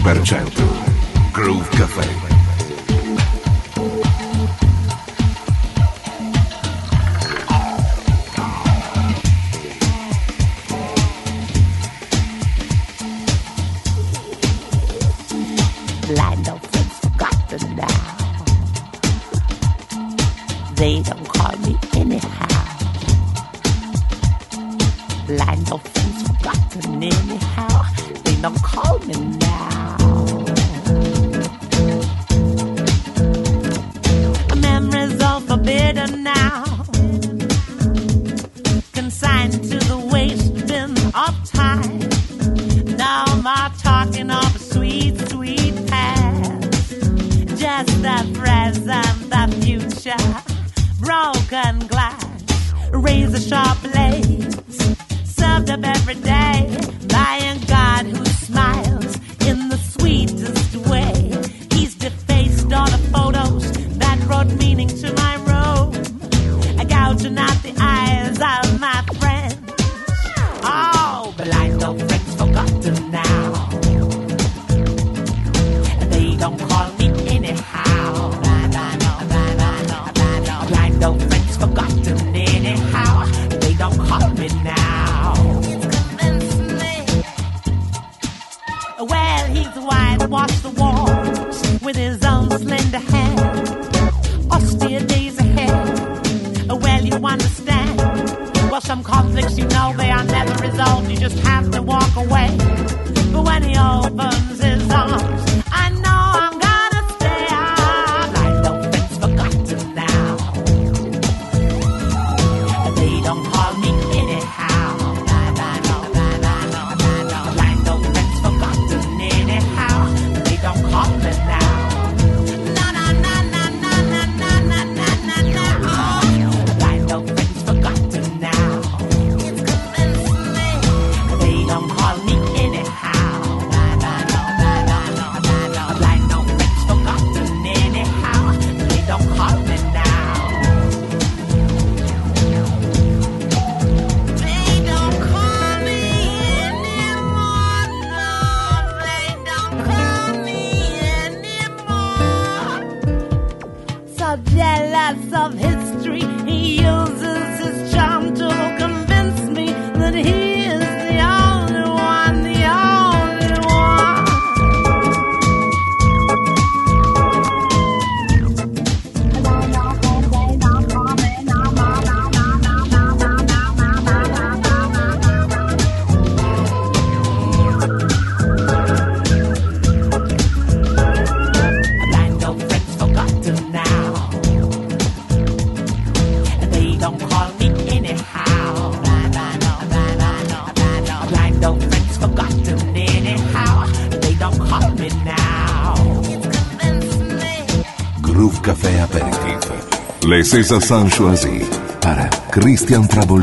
100% Groove Café have to walk away. Princesa Sanchoisi para Christian Trouble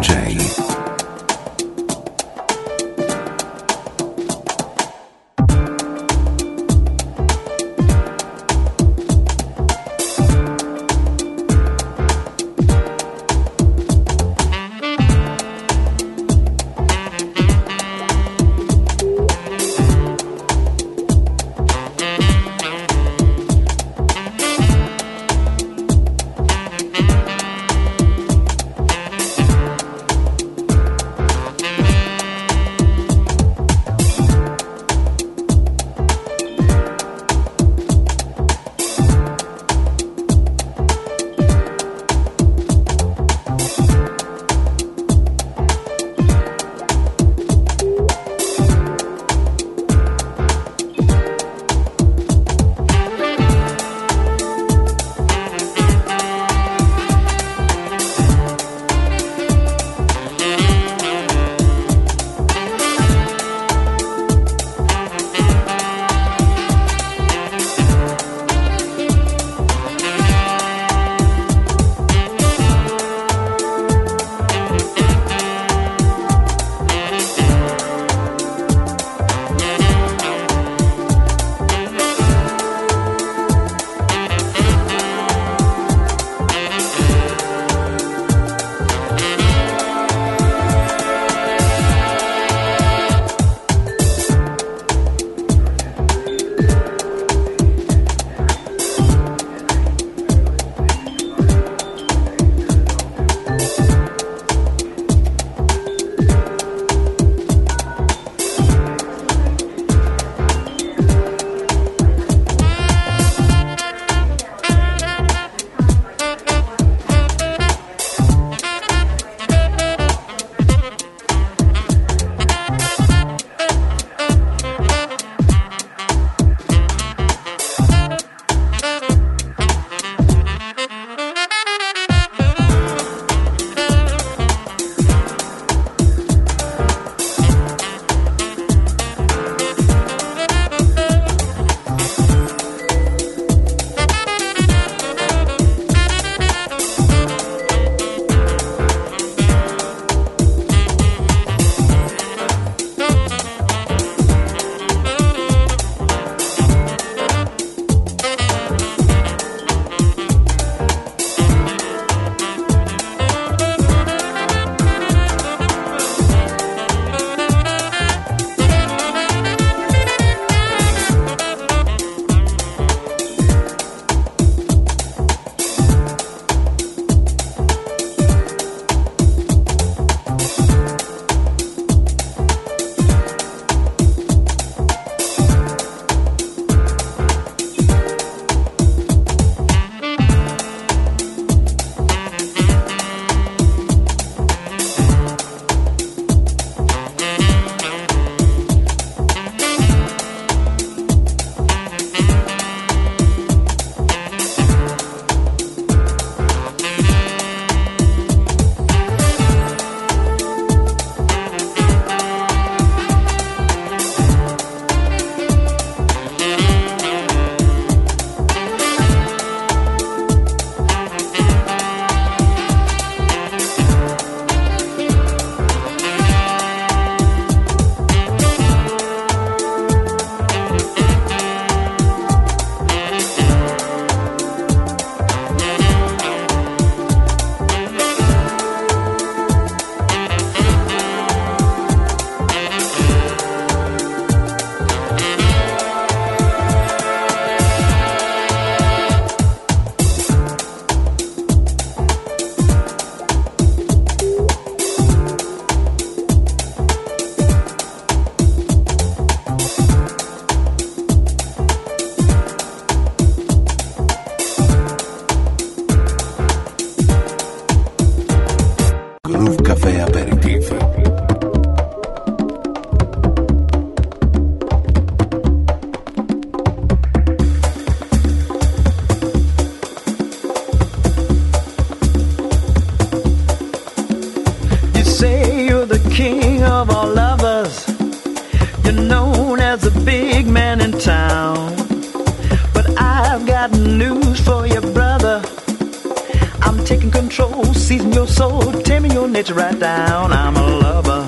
control, seizing your soul, tearing your nature right down. I'm a lover,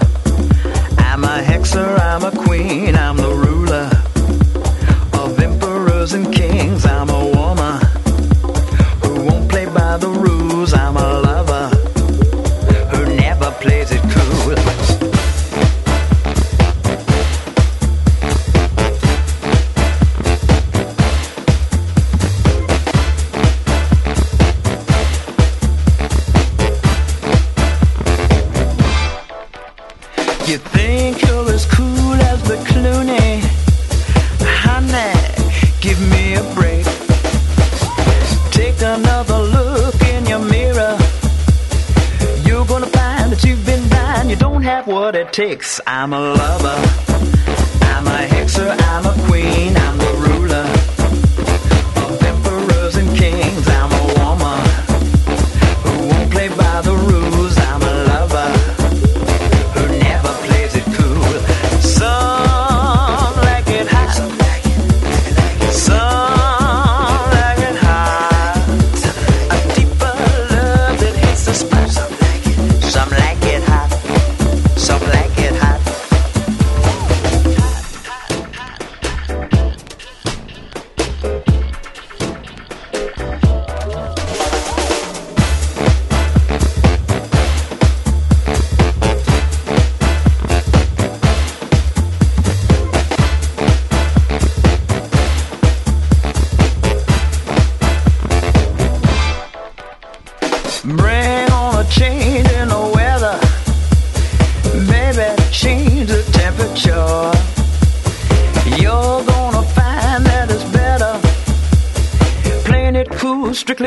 I'm a hexer, I'm a queen, I'm the ruler. I'm ammo.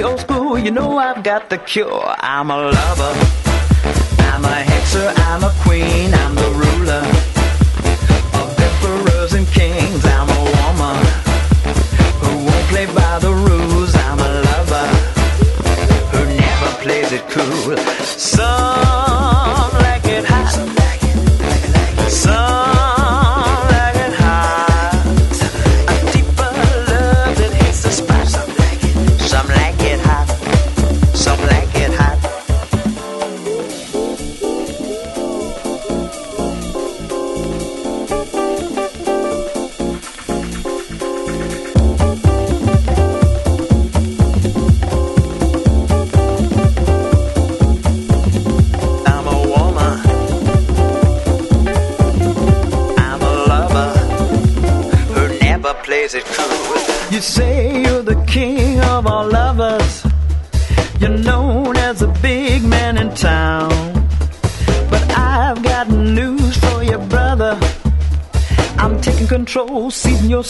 really old school. You know I've got the cure. I'm a lover. I'm a hexer. I'm a queen. I'm the ruler of emperors and kings. I'm a woman who won't play by the rules. I'm a lover who never plays it cool. Some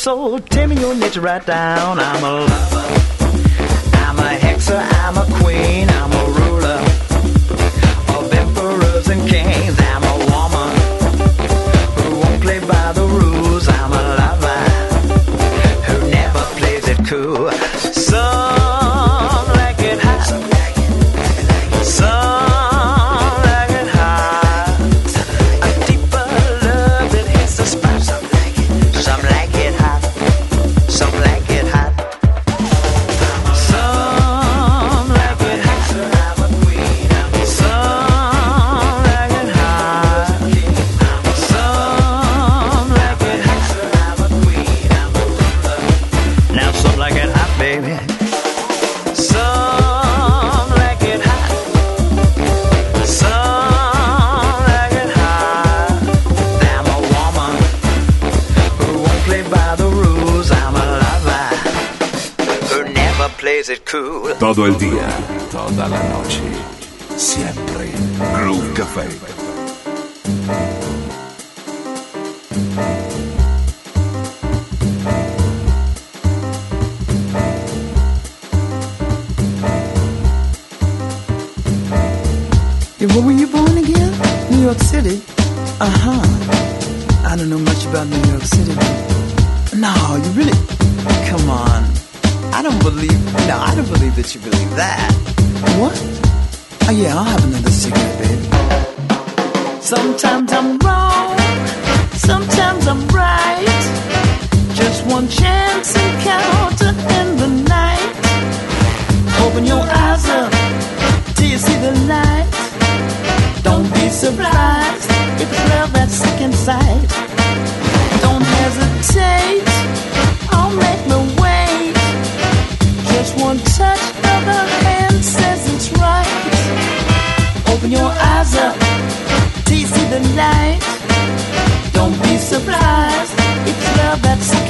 so tell me your niche right down. I'm a lover. I'm a hexer.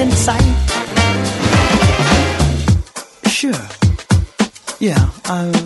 sight. Sure. Yeah, I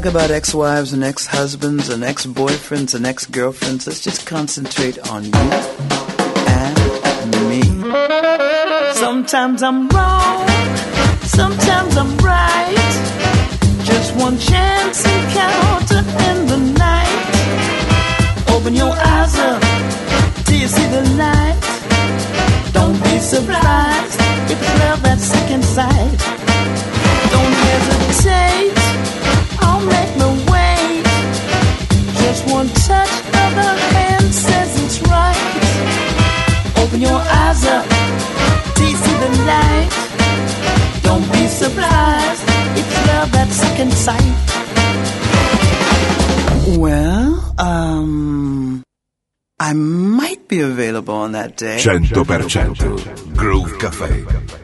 talk about ex-wives and ex-husbands and ex-boyfriends and ex-girlfriends. Let's just concentrate on you and me. Sometimes I'm wrong, sometimes I'm right. Just one chance encounter in the night. Open your eyes up, do you see the light? Don't be surprised if you love that second sight. Don't hesitate one touch of hand says it's right. Open your eyes up, do see the light? Don't be surprised, it's love at second sight. Well, um, I might be available on that day. 100% Groove Cafe.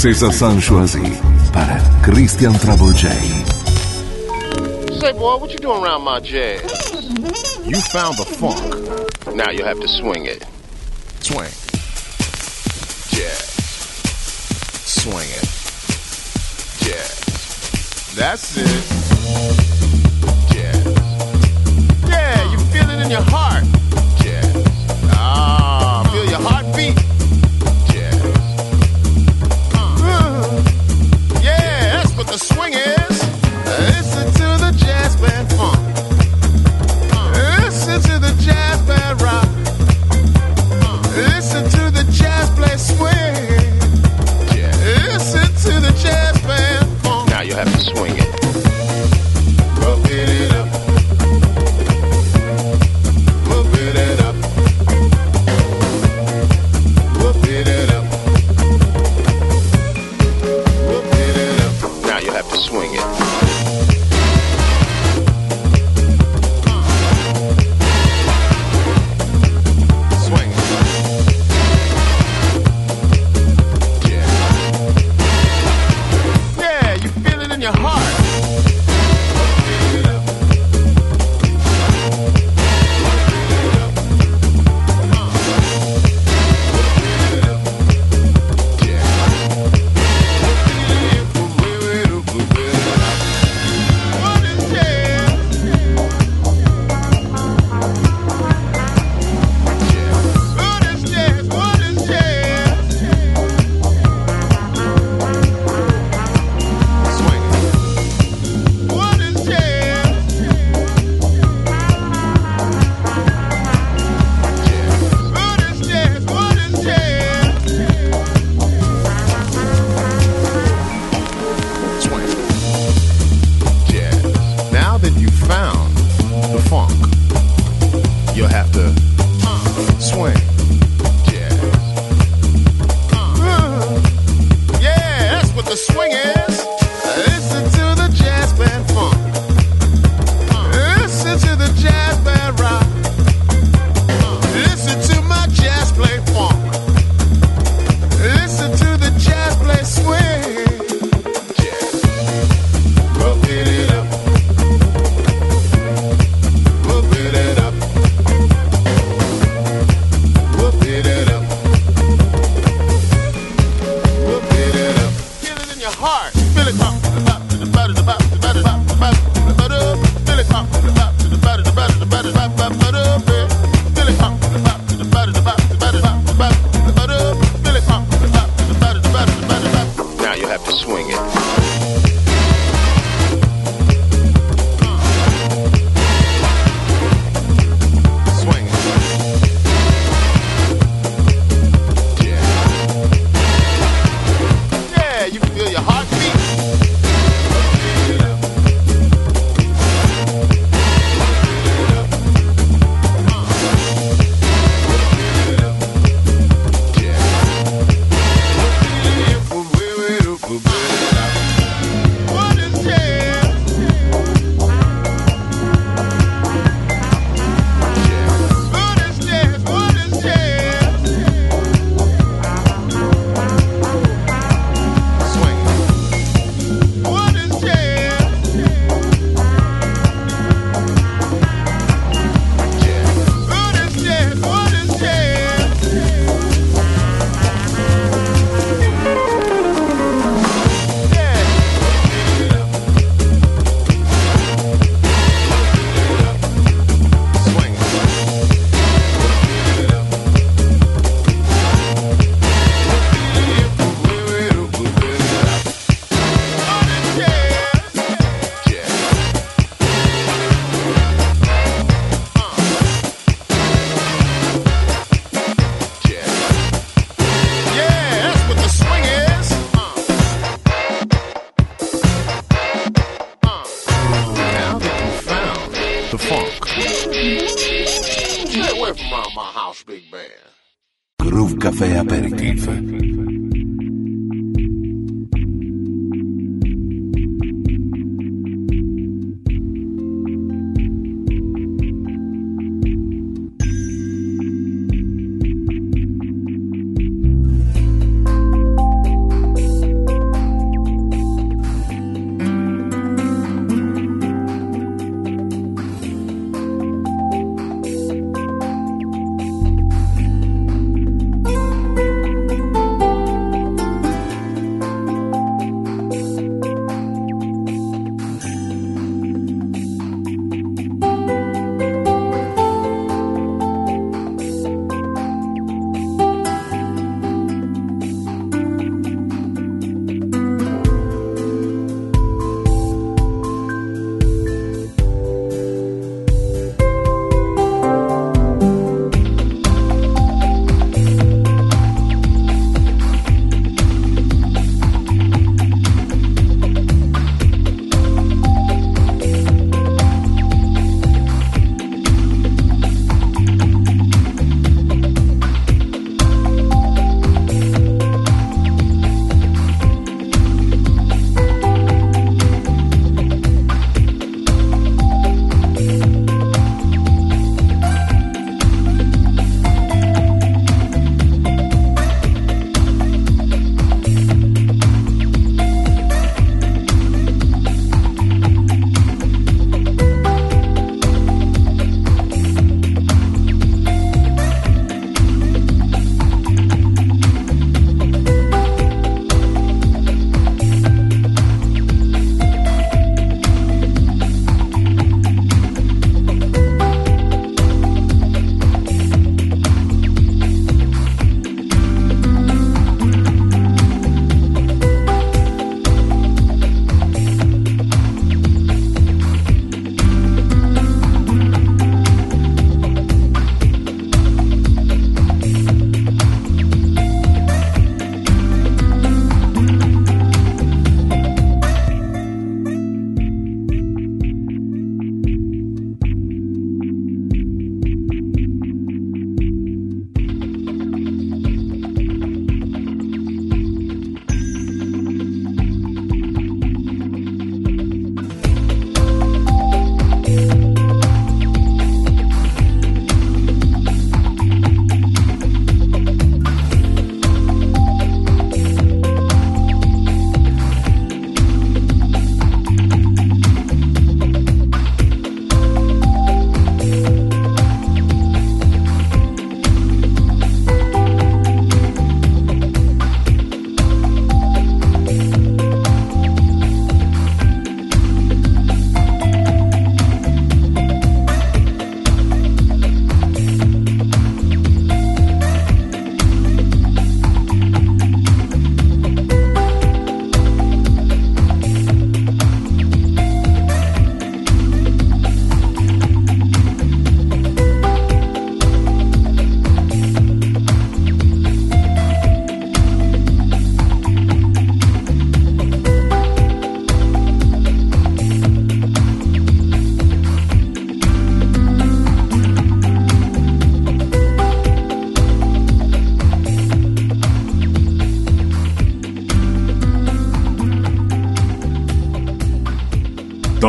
Princesa Sanchoisie para Christian Trouble J. Say, boy, what you doing around my jazz? You found the funk. Now you have to swing it. Swing.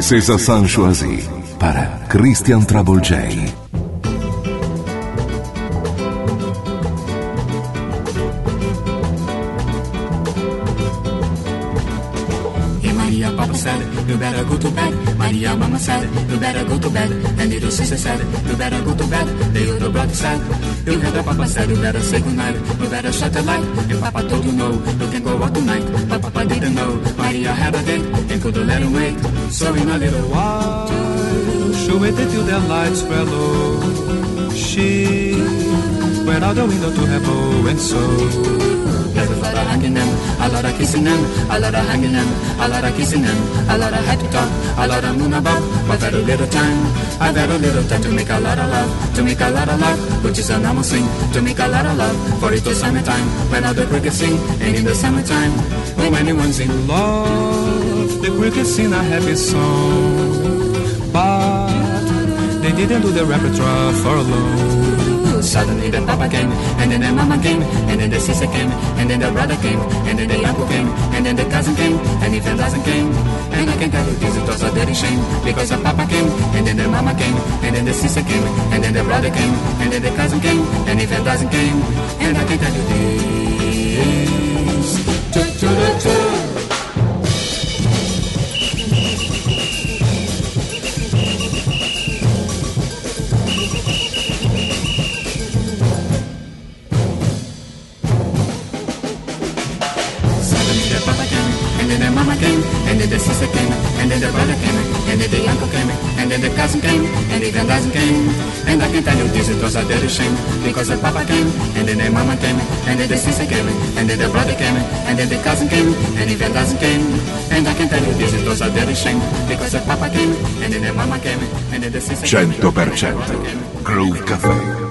Les César sont choisis par Christian Travolgei. Maria, Papa said, you better go to bed. Maria, Mama said, you better go to bed. And little sister said, you better go to bed. The older brother said, you heard the Papa said, you better say goodnight. You better shut the light. If Papa told you no, you can go out tonight. But Papa didn't know. Maria had a date and couldn't let him wait. So in a little while, she waited till the lights were low. She went out the window to have a and so. There's a lot of hanging them, a lot of kissing them, a lot of hanging them, a lot of kissing them, a lot of to talk, a lot of moon above, but very little time. I've had a little time to make a lot of love, to make a lot of love, which is a normal thing, to make a lot of love, for it was summertime, when all the crickets sing, and in the summertime, when anyone's in love, the crickets sing a happy song, but they didn't do the repertoire for a long. Suddenly the papa came, and then the mama came, and then the sister came, and then the brother came, and then the uncle came, and then the cousin came, and even doesn't came. And I can tell you this, it was a dirty shame, because the papa came, and then the mama came, and then the sister came, and then the brother came, and then the cousin came, and even doesn't came. And I can tell you this. And mama came, and then the sister came, and then the brother came, and then the uncle came, and then the cousin came, and even cousin came. And I can tell you this, it was a dirty shame, because the papa came, and then the mama came, and then the sister came, and then the brother came, and then the cousin came, and even cousin came. And I can tell you this, it was a dirty shame, because the papa came, and then the mama came, and then the sister the came. 100% Groove Café.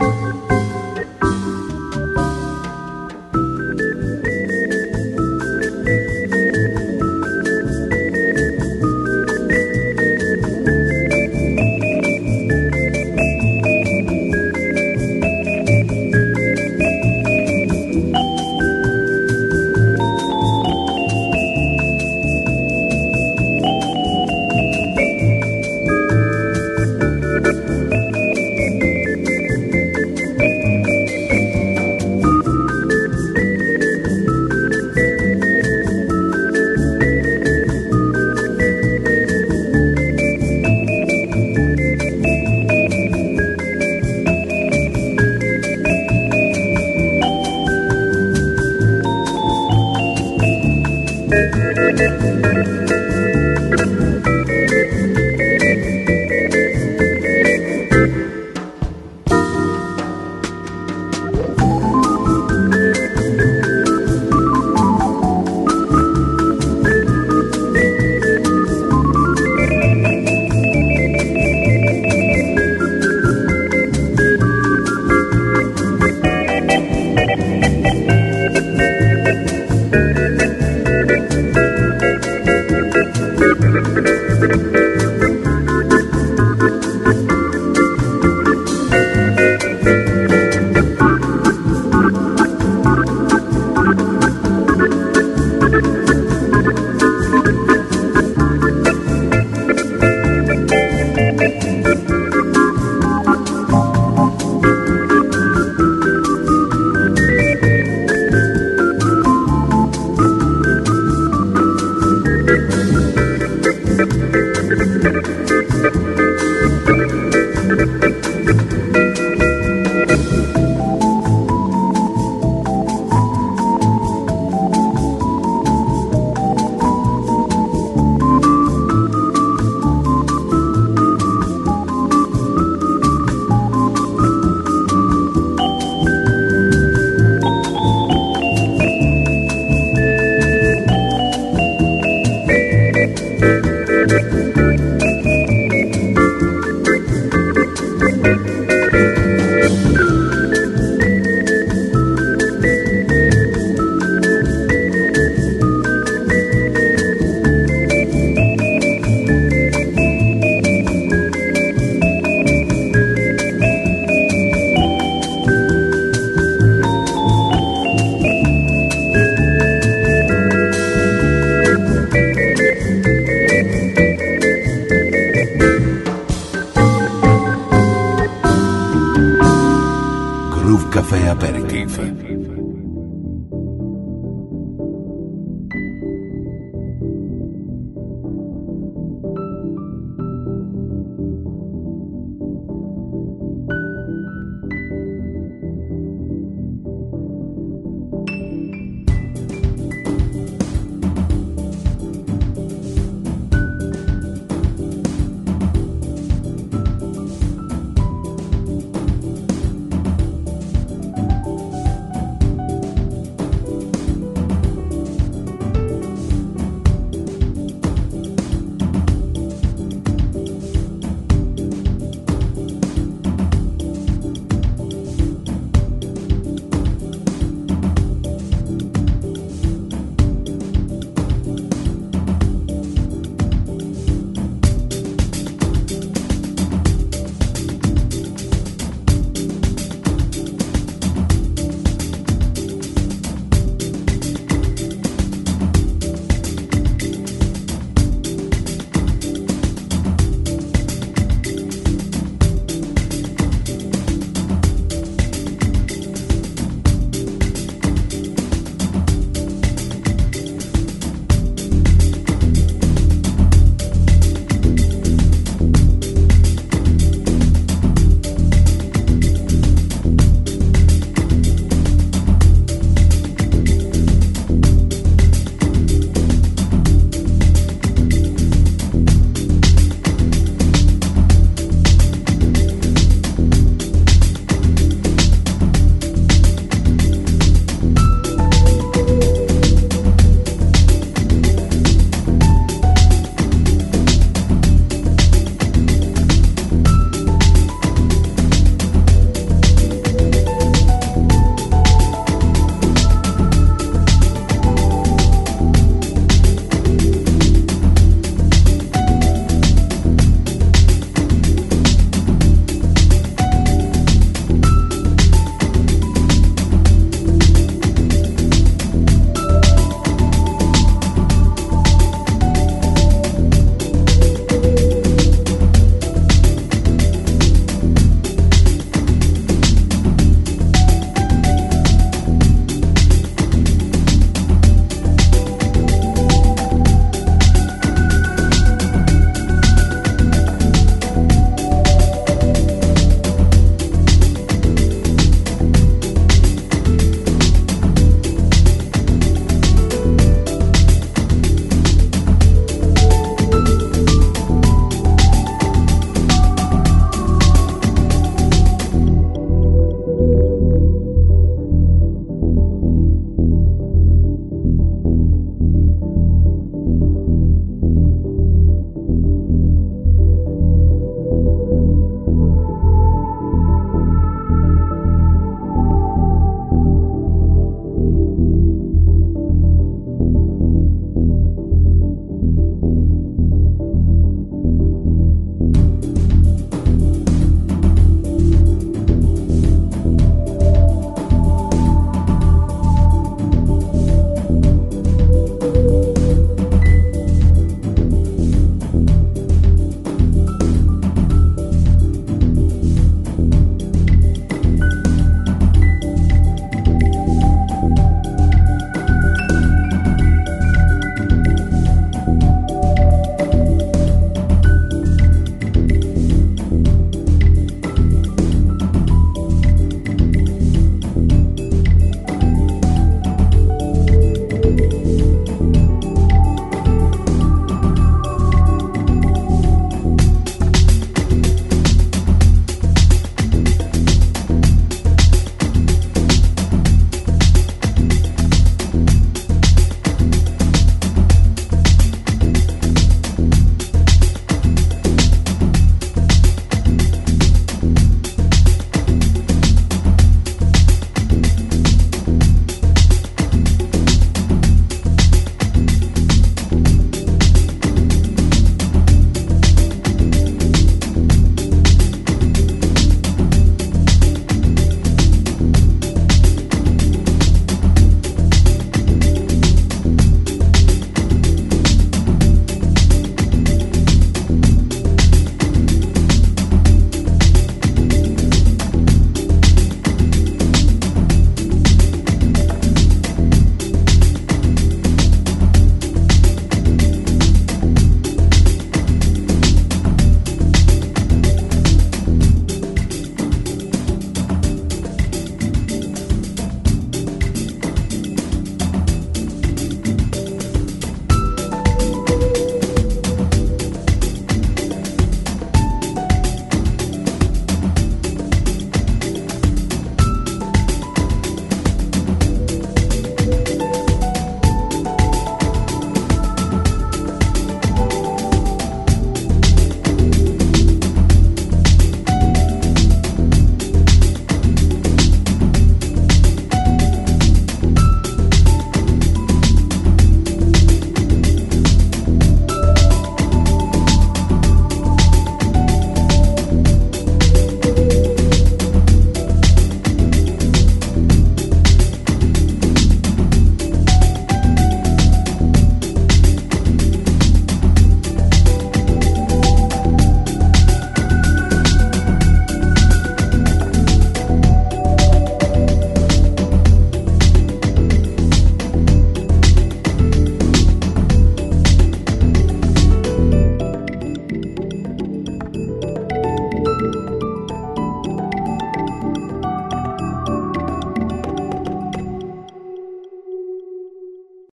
É Aperitiva.